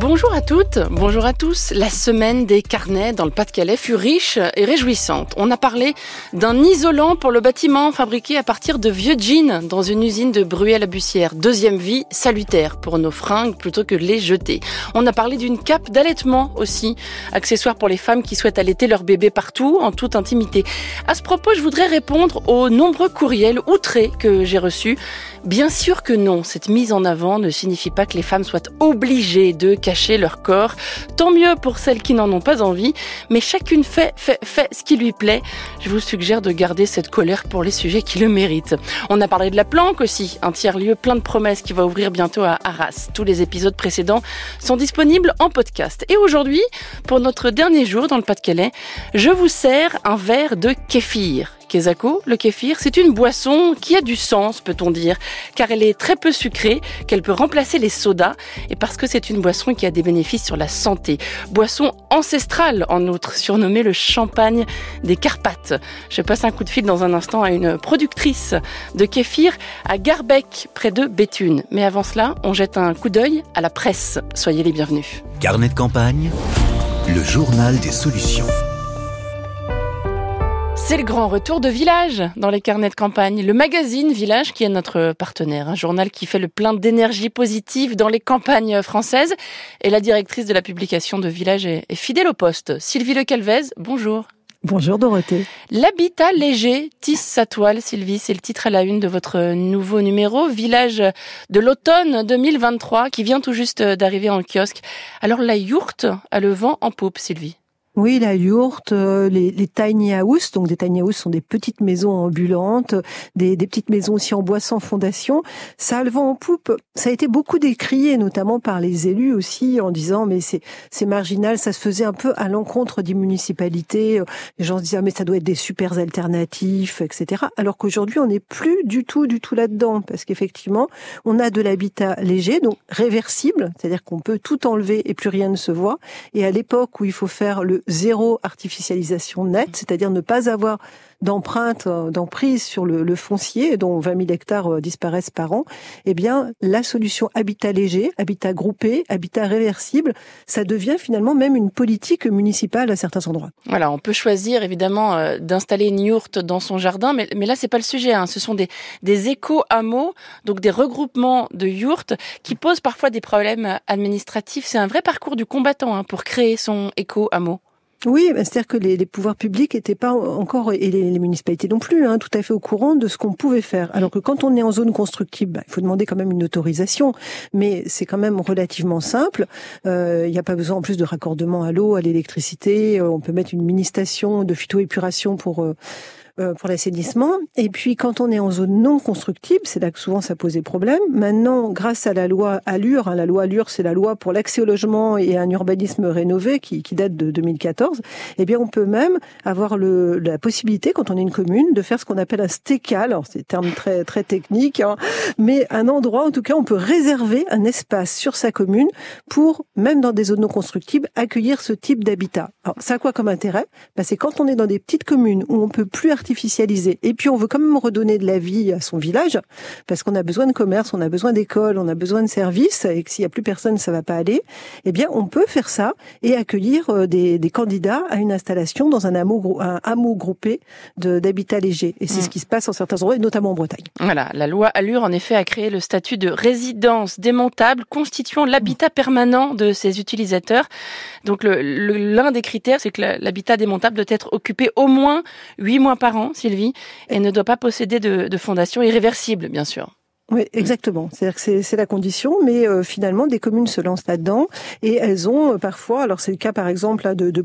Bonjour à toutes, bonjour à tous. La semaine des carnets dans le Pas-de-Calais fut riche et réjouissante. On a parlé d'un isolant pour le bâtiment fabriqué à partir de vieux jeans dans une usine de Bruay-la-Bussière. Deuxième vie salutaire pour nos fringues plutôt que les jeter. On a parlé d'une cape d'allaitement aussi, accessoire pour les femmes qui souhaitent allaiter leur bébé partout en toute intimité. À ce propos, je voudrais répondre aux nombreux courriels outrés que j'ai reçus. Bien sûr que non, cette mise en avant ne signifie pas que les femmes soient obligées de cacher leur corps. Tant mieux pour celles qui n'en ont pas envie, mais chacune fait, fait, fait ce qui lui plaît. Je vous suggère de garder cette colère pour les sujets qui le méritent. On a parlé de la planque aussi, un tiers-lieu plein de promesses qui va ouvrir bientôt à Arras. Tous les épisodes précédents sont disponibles en podcast. Et aujourd'hui, pour notre dernier jour dans le Pas-de-Calais, je vous sers un verre de kéfir. Kezako, le kéfir, c'est une boisson qui a du sens, peut-on dire, car elle est très peu sucrée, qu'elle peut remplacer les sodas, et parce que c'est une boisson qui a des bénéfices sur la santé. Boisson ancestrale, en outre, surnommée le champagne des Carpates. Je passe un coup de fil dans un instant à une productrice de kéfir à Garbec, près de Béthune. Mais avant cela, on jette un coup d'œil à la presse. Soyez les bienvenus. Carnet de campagne, le journal des solutions. C'est le grand retour de Village dans les carnets de campagne. Le magazine Village qui est notre partenaire, un journal qui fait le plein d'énergie positive dans les campagnes françaises. Et la directrice de la publication de Village est, fidèle au poste. Sylvie Le Calvez, bonjour. Bonjour Dorothée. L'habitat léger tisse sa toile, Sylvie. C'est le titre à la une de votre nouveau numéro, Village de l'automne 2023, qui vient tout juste d'arriver en kiosque. Alors la yourte a le vent en poupe, Sylvie. Oui, la yourte, euh, les, les, tiny house, donc des tiny house sont des petites maisons ambulantes, des, des, petites maisons aussi en bois sans fondation. Ça le vent en poupe. Ça a été beaucoup décrié, notamment par les élus aussi, en disant mais c'est c'est marginal. Ça se faisait un peu à l'encontre des municipalités. Les gens se disaient mais ça doit être des super alternatifs, etc. Alors qu'aujourd'hui on n'est plus du tout du tout là-dedans parce qu'effectivement on a de l'habitat léger, donc réversible, c'est-à-dire qu'on peut tout enlever et plus rien ne se voit. Et à l'époque où il faut faire le zéro artificialisation nette, c'est-à-dire ne pas avoir d'empreinte, euh, d'emprise sur le, foncier, dont 20 000 hectares euh, disparaissent par an, eh bien, la solution habitat léger, habitat groupé, habitat réversible, ça devient finalement même une politique municipale à certains endroits. Voilà, on peut choisir évidemment euh, d'installer une yourte dans son jardin, mais, mais là, c'est pas le sujet. Hein. Ce sont des, des éco-hameaux, donc des regroupements de yourtes qui posent parfois des problèmes administratifs. C'est un vrai parcours du combattant hein, pour créer son éco-hameau. Oui, c'est-à-dire que les, les pouvoirs publics n'étaient pas encore, et les, municipalités non plus, hein, tout à fait au courant de ce qu'on pouvait faire. Alors que quand on est en zone constructible, bah, il faut demander quand même une autorisation, mais c'est quand même relativement simple. Euh, il n'y a pas besoin en plus de raccordement à l'eau, à l'électricité. Euh, on peut mettre une mini station de phytoépuration pour euh, pour l'assainissement. Et puis quand on est en zone non constructible, c'est là que souvent ça posait problème. Maintenant, grâce à la loi Allure, hein, la loi Allure, c'est la loi pour l'accès au logement et un urbanisme rénové qui, qui date de 2014. Eh bien, on peut même avoir le, la possibilité, quand on est une commune, de faire ce qu'on appelle un stécal. Alors, c'est un terme très très technique, hein, mais un endroit, en tout cas, on peut réserver un espace sur sa commune pour, même dans des zones non constructibles, accueillir ce type d'habitat. Alors, ça a quoi comme intérêt? Ben, C'est quand on est dans des petites communes où on peut plus artificialisé. Et puis on veut quand même redonner de la vie à son village, parce qu'on a besoin de commerce, on a besoin d'école, on a besoin de services, et que s'il y a plus personne, ça va pas aller. Eh bien, on peut faire ça et accueillir euh, des, des candidats à une installation dans un hameau, un hameau groupé d'habitat léger. Et c'est ce mm. qui se passe en certains endroits, et notamment en Bretagne. Voilà, la loi Allure, en effet, a créé le statut de résidence démontable constituant l'habitat permanent de ses utilisateurs. Donc l'un des critères, c'est que l'habitat démontable doit être occupé au moins huit mois par an Sylvie, et ne doit pas posséder de, fondation irréversible, bien sûr. Oui, exactement. C'est-à-dire que c'est la condition, mais euh, finalement, des communes se lancent là-dedans et elles ont euh, parfois, alors c'est le cas par exemple de, de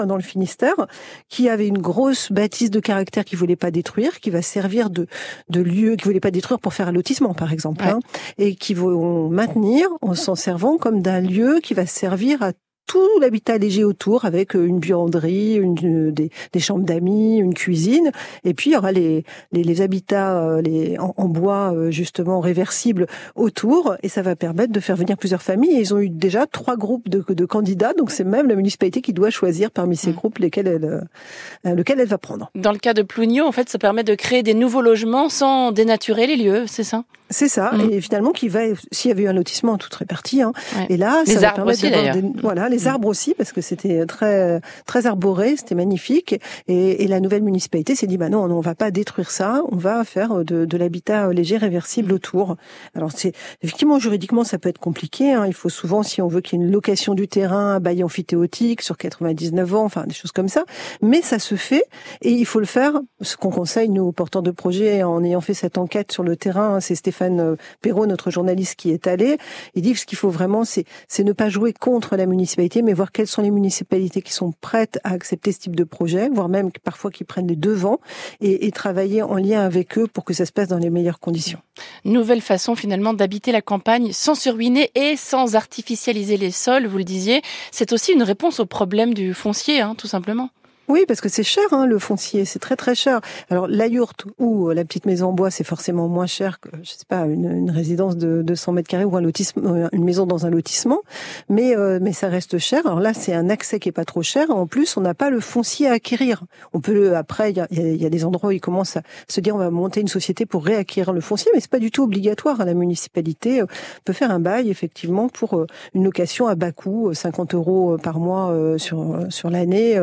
hein, dans le Finistère, qui avait une grosse bâtisse de caractère qui voulait pas détruire, qui va servir de, de lieu, qui voulait pas détruire pour faire un lotissement par exemple, hein, et qui vont maintenir en s'en servant comme d'un lieu qui va servir à tout l'habitat léger autour avec une buanderie, une, des, des chambres d'amis, une cuisine. Et puis il y aura les, les, les habitats les, en, en, bois justement réversibles autour. Et ça va permettre de faire venir plusieurs familles. Et ils ont eu déjà trois groupes de, de candidats. Donc c'est même la municipalité qui doit choisir parmi ces mmh. groupes lesquels elle, lequel elle va prendre. Dans le cas de Plougneau, en fait, ça permet de créer des nouveaux logements sans dénaturer les lieux, c'est ça? C'est ça. Mm. Et finalement, qui va, s'il y avait eu un lotissement toute réparti, hein, et là, les ça va permettre d'avoir des, voilà, les mm. arbres aussi, parce que c'était très, très arboré, c'était magnifique. Et, et, la nouvelle municipalité s'est dit, bah non, on va pas détruire ça, on va faire de, de l'habitat léger réversible autour. Alors c'est, effectivement, juridiquement, ça peut être compliqué. Hein. Il faut souvent, si on veut qu'il y ait une location du terrain, bail amphithéotique sur 99 ans, enfin des choses comme ça. Mais ça se fait, et il faut le faire. Ce qu'on conseille, nous, porteurs de projets, en ayant fait cette enquête sur le terrain, c'est Stéphane Stéphane Perrault, notre journaliste qui est allé, il dit que ce qu'il faut vraiment, c'est, ne pas jouer contre la municipalité, mais voir quelles sont les municipalités qui sont prêtes à accepter ce type de projet, voire même parfois qui prennent les devants, et, et travailler en lien avec eux pour que ça se passe dans les meilleures conditions. Nouvelle façon finalement d'habiter la campagne sans se ruiner et sans artificialiser les sols, vous le disiez. C'est aussi une réponse au problème du foncier, hein, tout simplement. Oui, parce que c'est cher hein, le foncier, c'est très très cher. Alors la yourte ou la petite maison en bois, c'est forcément moins cher que je sais pas une, résidence de 200 mètres carrés ou un lotissement, euh, une maison dans un lotissement, mais euh, mais ça reste cher. Alors là, c'est un accès qui est pas trop cher. En plus, on n'a pas le foncier à acquérir. On peut après, il y a, y a, des endroits où ils commencent à se dire on va monter une société pour réacquérir le foncier, mais c'est pas du tout obligatoire. La municipalité euh, peut faire un bail effectivement pour une location à bas coût, 50 euros par mois sur sur l'année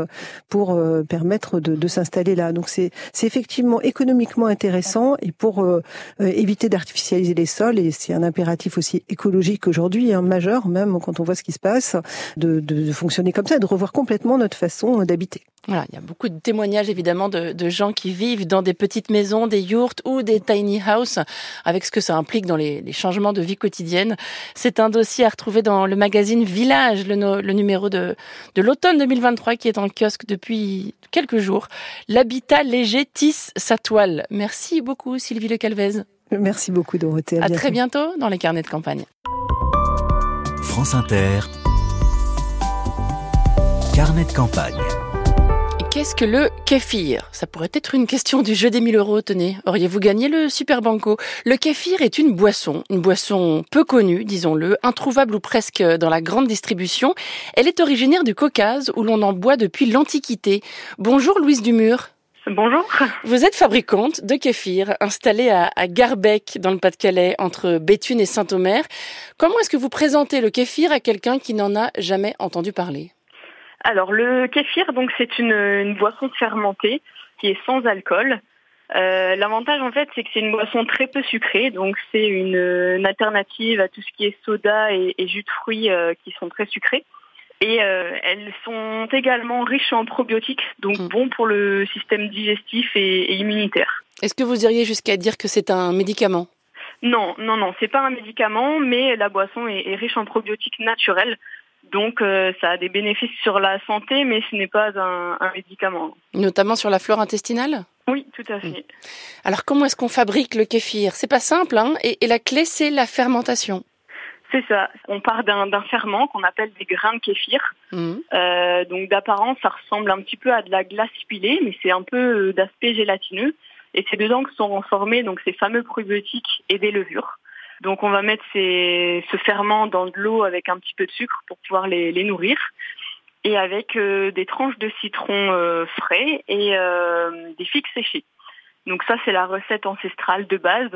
pour euh, permettre de, s'installer là. Donc c'est effectivement économiquement intéressant et pour euh, euh, éviter d'artificialiser les sols et c'est un impératif aussi écologique aujourd'hui, hein, majeur même quand on voit ce qui se passe, de, de, de fonctionner comme ça, de revoir complètement notre façon d'habiter. Voilà, il y a beaucoup de témoignages évidemment de, de, gens qui vivent dans des petites maisons, des yurts ou des tiny houses, avec ce que ça implique dans les, les changements de vie quotidienne. C'est un dossier à retrouver dans le magazine Village, le, le numéro de, de l'automne 2023 qui est en kiosque depuis quelques jours. L'habitat léger tisse sa toile. Merci beaucoup Sylvie Le Calvez. Merci beaucoup Dorothée. À, à très bientôt dans les carnets de campagne. France Inter. Carnet de campagne. Qu'est-ce que le kéfir? Ça pourrait être une question du jeu des 1000 euros, tenez. Auriez-vous gagné le Super Banco? Le kéfir est une boisson, une boisson peu connue, disons-le, introuvable ou presque dans la grande distribution. Elle est originaire du Caucase, où l'on en boit depuis l'Antiquité. Bonjour Louise Dumur. Bonjour. Vous êtes fabricante de kéfir, installée à, à Garbec, dans le Pas-de-Calais, entre Béthune et Saint-Omer. Comment est-ce que vous présentez le kéfir à quelqu'un qui n'en a jamais entendu parler? Alors le kéfir, donc c'est une, une, boisson fermentée qui est sans alcool. Euh, L'avantage en fait, c'est que c'est une boisson très peu sucrée, donc c'est une, une, alternative à tout ce qui est soda et, et jus de fruits euh, qui sont très sucrés. Et euh, elles sont également riches en probiotiques, donc mmh. bon pour le système digestif et, et immunitaire. Est-ce que vous iriez jusqu'à dire que c'est un médicament? Non, non, non, c'est pas un médicament, mais la boisson est, est riche en probiotiques naturels. Donc euh, ça a des bénéfices sur la santé, mais ce n'est pas un, un, médicament. Notamment sur la flore intestinale Oui, tout à fait. Alors comment est-ce qu'on fabrique le kéfir? C'est pas simple, hein et, et, la clé c'est la fermentation. C'est ça. On part d'un ferment qu'on appelle des grains de kéfir. Mmh. Euh, donc d'apparence, ça ressemble un petit peu à de la glace pilée, mais c'est un peu euh, d'aspect gélatineux. Et c'est dedans que sont formés donc ces fameux probiotiques et des levures. Donc on va mettre ces, ce ferment dans de l'eau avec un petit peu de sucre pour pouvoir les, les nourrir et avec euh, des tranches de citron euh, frais et euh, des figues séchées. Donc ça c'est la recette ancestrale de base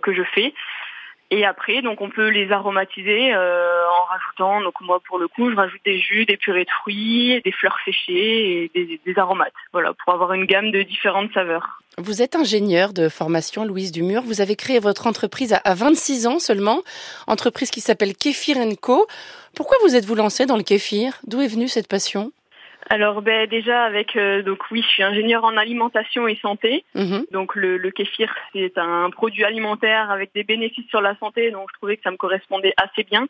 que je fais. Et après, donc on peut les aromatiser euh, en rajoutant, donc moi pour le coup, je rajoute des jus, des purées de fruits, des fleurs séchées et des, des aromates. Voilà, pour avoir une gamme de différentes saveurs. Vous êtes ingénieur de formation, Louise Dumur. Vous avez créé votre entreprise à 26 ans seulement, entreprise qui s'appelle Kéfir Co. Pourquoi vous êtes-vous lancé dans le kéfir? D'où est venue cette passion? Alors ben déjà avec euh, donc oui je suis ingénieur en alimentation et santé. Mmh. donc le, le kéfir c'est un produit alimentaire avec des bénéfices sur la santé donc je trouvais que ça me correspondait assez bien.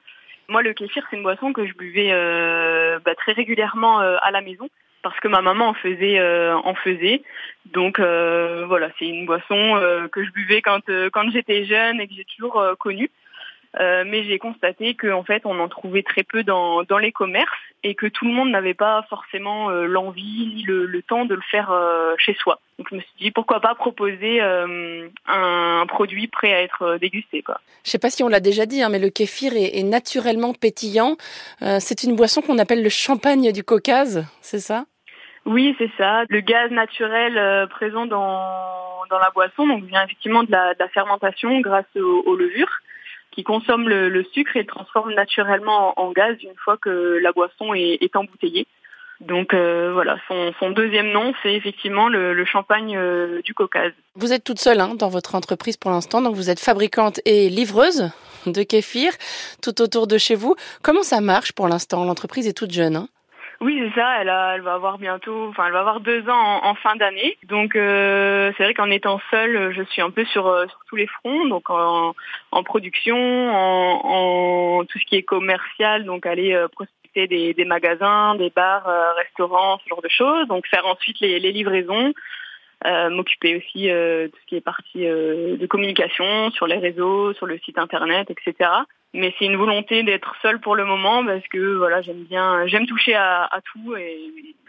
Moi le kéfir c'est une boisson que je buvais euh, bah, très régulièrement euh, à la maison parce que ma maman en faisait euh, en faisait. Donc euh, voilà c'est une boisson euh, que je buvais quand quand j'étais jeune et que j'ai toujours connue Euh, mais j'ai constaté qu'en fait, on en trouvait très peu dans, dans les commerces et que tout le monde n'avait pas forcément euh, l'envie ni le, le, temps de le faire euh, chez soi. Donc je me suis dit pourquoi pas proposer un, produit prêt à être dégusté. Quoi. Je sais pas si on l'a déjà dit, hein, mais le kéfir est, est naturellement pétillant. c'est une boisson qu'on appelle le champagne du Caucase, c'est ça? Oui, c'est ça. Le gaz naturel présent dans, dans la boisson donc vient effectivement de la, de la fermentation grâce aux, aux levures qui consomme le, sucre et le transforme naturellement en, gaz une fois que la boisson est, embouteillée. Donc euh, voilà, son, deuxième nom, c'est effectivement le, champagne euh, du Caucase. Vous êtes toute seule hein, dans votre entreprise pour l'instant, donc vous êtes fabricante et livreuse de kéfir tout autour de chez vous. Comment ça marche pour l'instant? L'entreprise est toute jeune. Hein oui, c'est ça. Elle, a, elle va avoir bientôt, enfin, elle va avoir deux ans en, fin d'année. Donc, euh, c'est vrai qu'en étant seule, je suis un peu sur, euh, sur tous les fronts, donc en, en production, en, en, tout ce qui est commercial, donc aller euh, prospecter des, des, magasins, des bars, euh, restaurants, ce genre de choses. Donc, faire ensuite les, les livraisons. Euh, m'occuper aussi euh, de ce qui est partie euh, de communication sur les réseaux, sur le site internet, etc. Mais c'est une volonté d'être seule pour le moment parce que voilà j'aime bien j'aime toucher à, à, tout et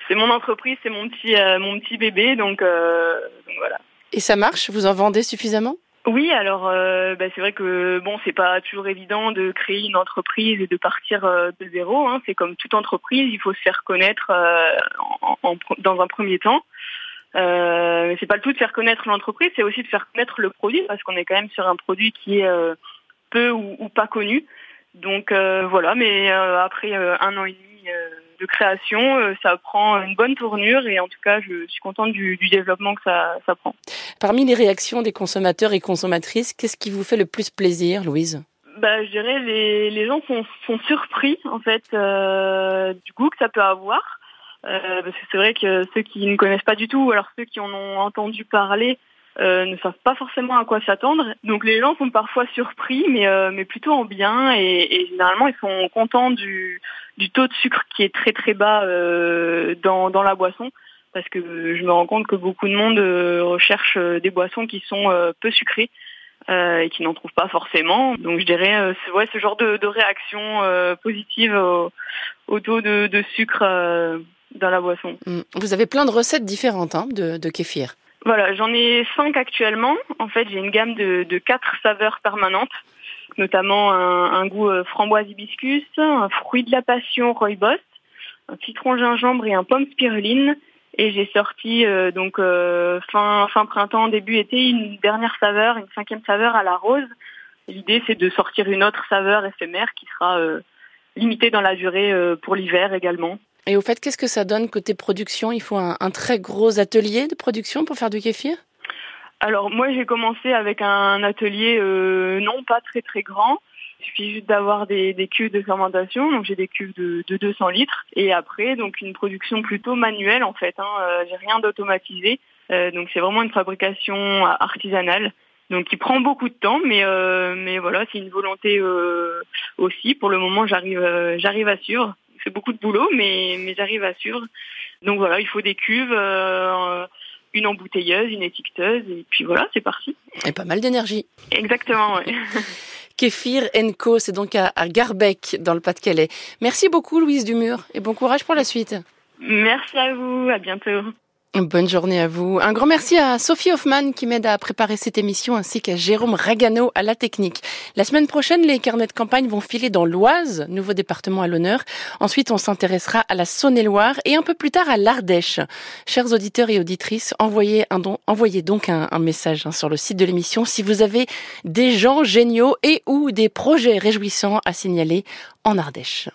c'est mon entreprise c'est mon petit mon petit bébé donc, donc, voilà. Et ça marche? Vous en vendez suffisamment? Oui, alors bah, c'est vrai que bon, c'est pas toujours évident de créer une entreprise et de partir de zéro. Hein. C'est comme toute entreprise, il faut se faire connaître en, en, dans un premier temps. Euh, c'est pas le tout de faire connaître l'entreprise, c'est aussi de faire connaître le produit parce qu'on est quand même sur un produit qui est euh, peu ou, pas connu. Donc euh, voilà, mais euh, après un an et demi de création, ça prend une bonne tournure et en tout cas, je suis contente du, du développement que ça, ça prend. Parmi les réactions des consommateurs et consommatrices, qu'est-ce qui vous fait le plus plaisir, Louise? Bah, je dirais les, les gens sont, sont surpris en fait du goût que ça peut avoir. Euh, parce que c'est vrai que ceux qui ne connaissent pas du tout, ou alors ceux qui en ont entendu parler, euh, ne savent pas forcément à quoi s'attendre. Donc les gens sont parfois surpris, mais, euh, mais plutôt en bien, et, et, généralement ils sont contents du, du taux de sucre qui est très très bas euh, dans, dans la boisson, parce que je me rends compte que beaucoup de monde euh, recherche des boissons qui sont peu sucrées. Euh, et qui n'en trouvent pas forcément. Donc je dirais euh, ouais, ce genre de, de réaction euh, positive au, au, taux de, de sucre dans la boisson. Mm. Vous avez plein de recettes différentes hein, de, de kéfir. Voilà, j'en ai cinq actuellement. En fait, j'ai une gamme de, de quatre saveurs permanentes, notamment un, goût euh, framboise hibiscus, un fruit de la passion rooibos, un citron gingembre et un pomme spiruline. Et j'ai sorti euh, donc euh, fin fin printemps début été une dernière saveur, une cinquième saveur à la rose. L'idée c'est de sortir une autre saveur éphémère qui sera limitée dans la durée pour l'hiver également. Et au fait, qu'est-ce que ça donne côté production? Il faut un, très gros atelier de production pour faire du kéfir? Alors moi j'ai commencé avec un atelier euh, non pas très très grand. Il suffit juste d'avoir des, des, cuves de fermentation, donc j'ai des cuves de, de, 200 litres, et après donc une production plutôt manuelle en fait. Hein, euh, j'ai rien d'automatisé, euh, donc c'est vraiment une fabrication artisanale, donc qui prend beaucoup de temps, mais euh, mais voilà c'est une volonté euh, aussi. Pour le moment j'arrive euh, j'arrive à suivre c'est beaucoup de boulot, mais, mais j'arrive à suivre. Donc voilà, il faut des cuves, euh, une embouteilleuse, une étiqueteuse, et puis voilà, c'est parti. Et pas mal d'énergie. Exactement, oui. Kéfir Co, c'est donc à, à Garbec, dans le Pas-de-Calais. Merci beaucoup, Louise Dumur, et bon courage pour la suite. Merci à vous, à bientôt. Bonne journée à vous. Un grand merci à Sophie Hoffman qui m'aide à préparer cette émission ainsi qu'à Jérôme Ragano à la technique. La semaine prochaine, les carnets de campagne vont filer dans l'Oise, nouveau département à l'honneur. Ensuite, on s'intéressera à la Saône-et-Loire et un peu plus tard à l'Ardèche. Chers auditeurs et auditrices, envoyez, donc un, un message hein, sur le site de l'émission si vous avez des gens géniaux et ou des projets réjouissants à signaler en Ardèche.